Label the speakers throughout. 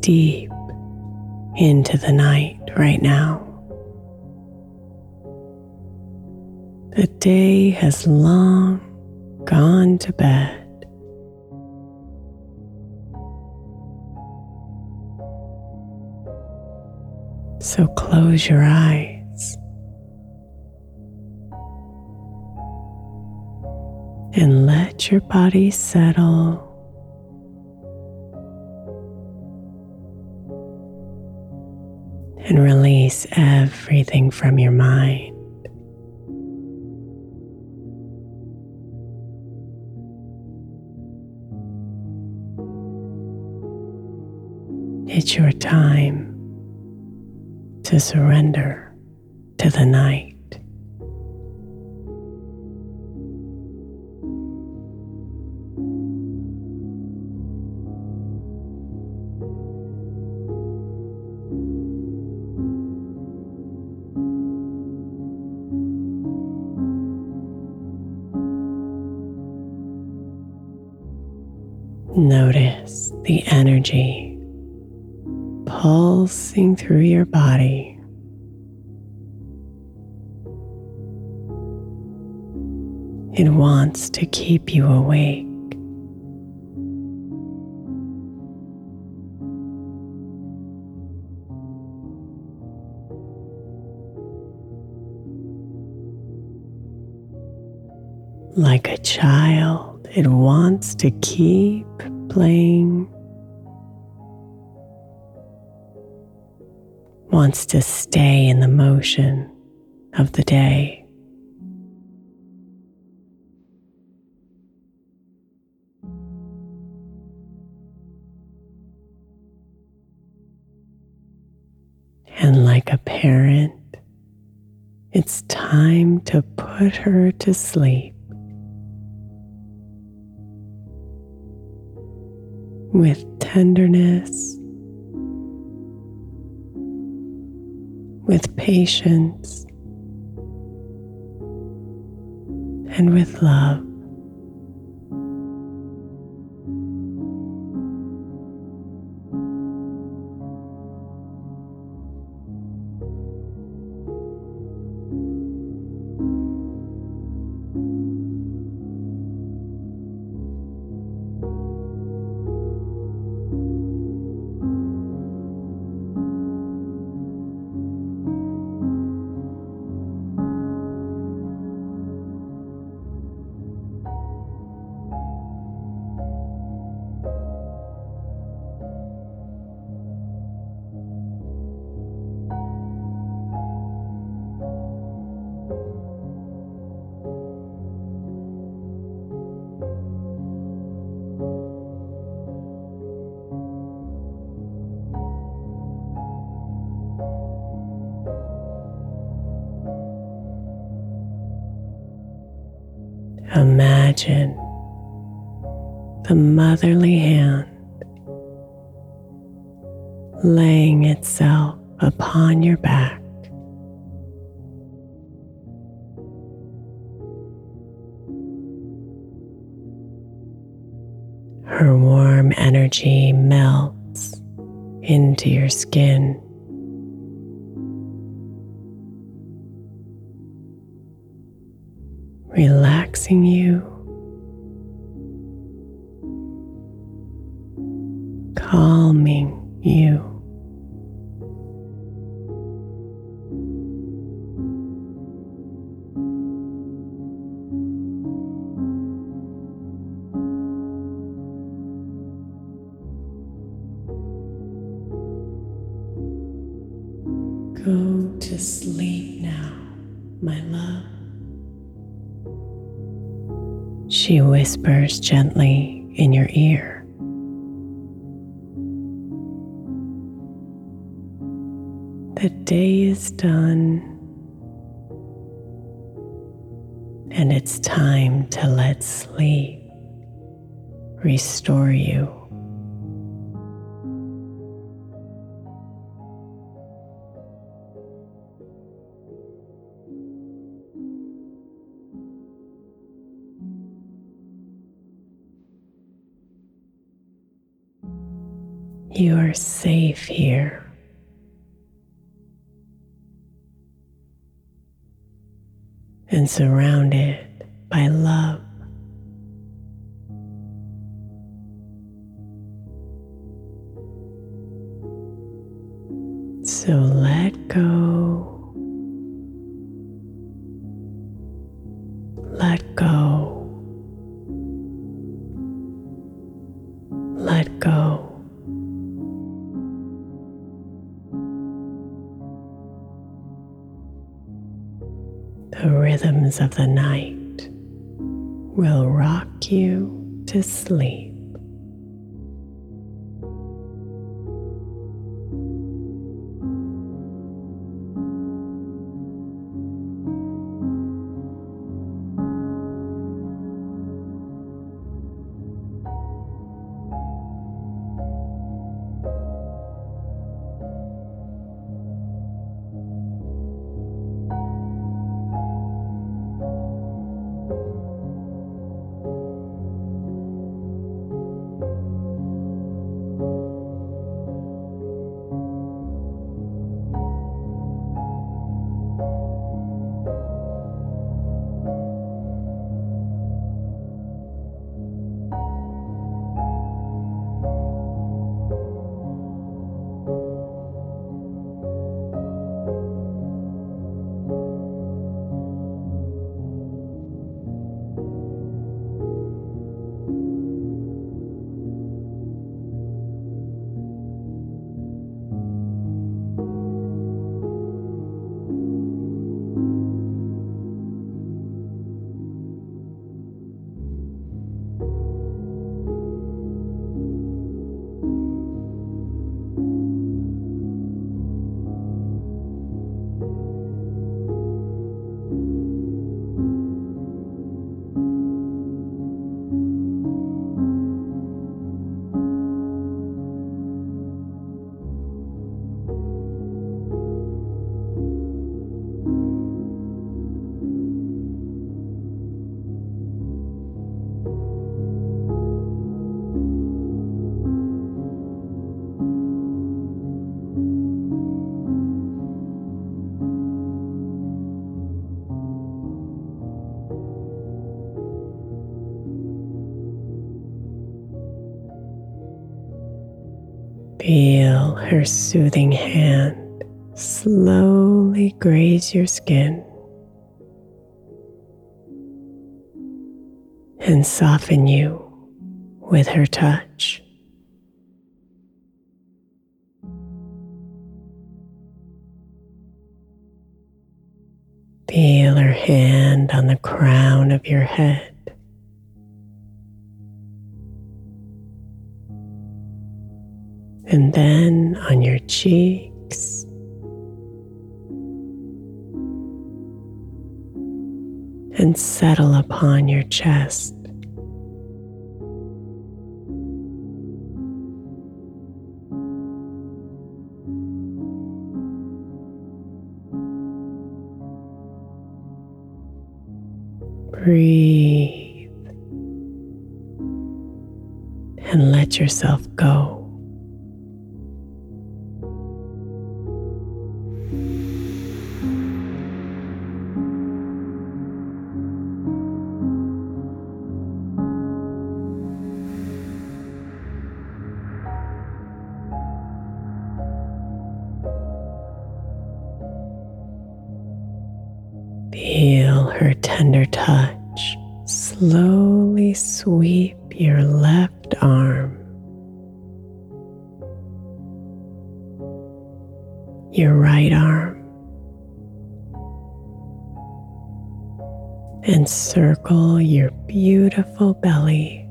Speaker 1: Deep into the night right now. The day has long gone to bed. So close your eyes and let your body settle and release everything from your mind. It's your time to surrender to the night. Notice the energy pulsing through your body. It wants to keep you awake. Wants to keep playing, wants to stay in the motion of the day. And like a parent, it's time to put her to sleep. With tenderness, with patience, and with love. Imagine the motherly hand laying itself upon your back. Her warm energy melts into your skin. Relaxing you, calming you. Go to sleep now, my love. She whispers gently day is done, and it's time to let sleep restore you. You are safe here. And surrounded by love. So let go. Let go. Let go. Of the night will rock you to sleep. Her soothing hand slowly graze your skin and soften you with her touch. Feel her hand on the crown of your head. and then on your cheeks. And settle upon your chest. Breathe and let yourself go. Sweep your left arm, your right arm, and circle your beautiful belly.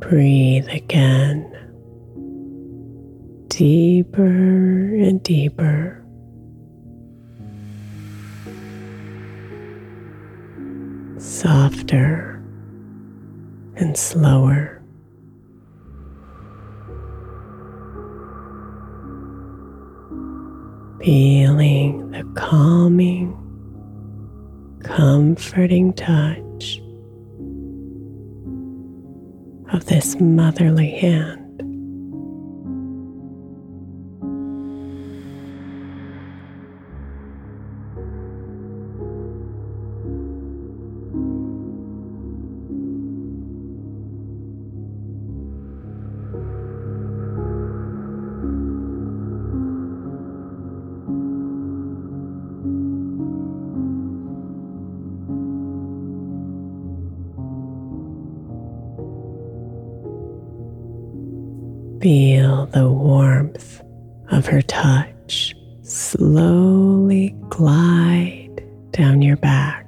Speaker 1: Breathe again, deeper and deeper. Softer and slower. Feeling the calming, comforting touch of this motherly hand. Feel the warmth of her touch slowly glide down your back,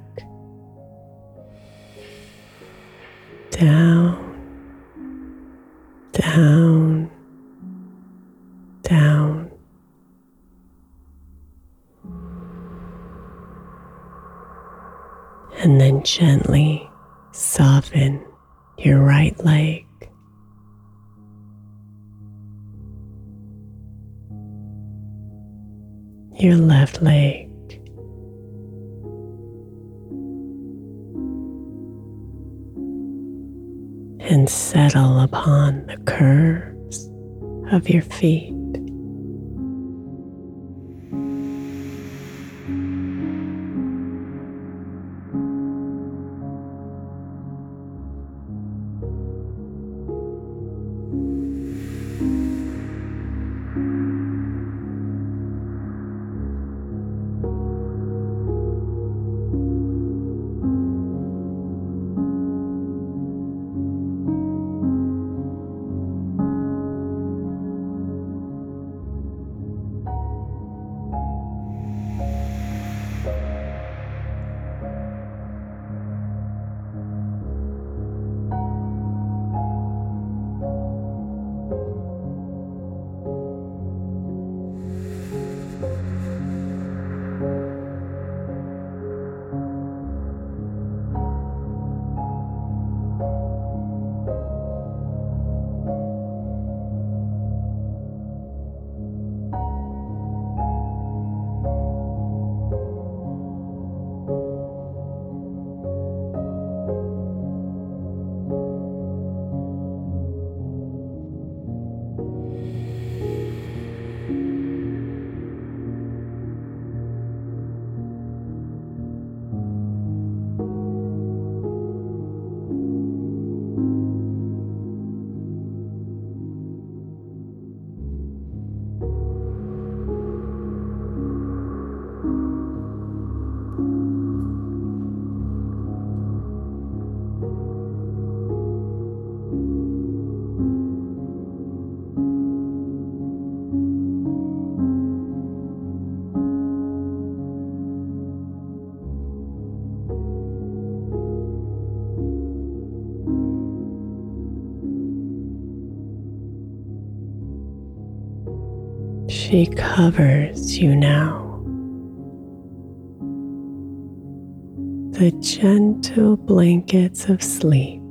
Speaker 1: And settle upon the curves of your feet. She covers you now. the gentle blankets of sleep.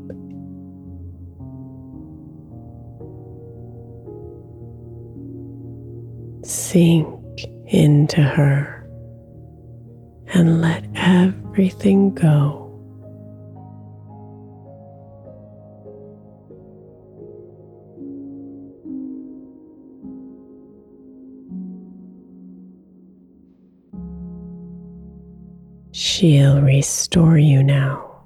Speaker 1: Sink into her and let everything go. She'll restore you now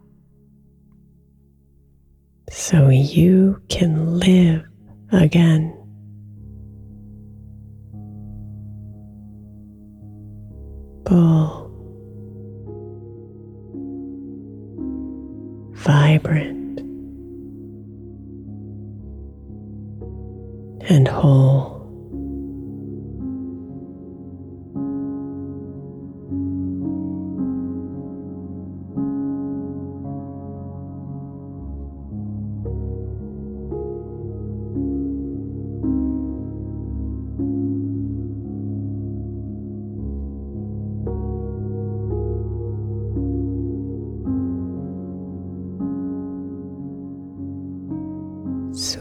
Speaker 1: so you can live again. Full, vibrant,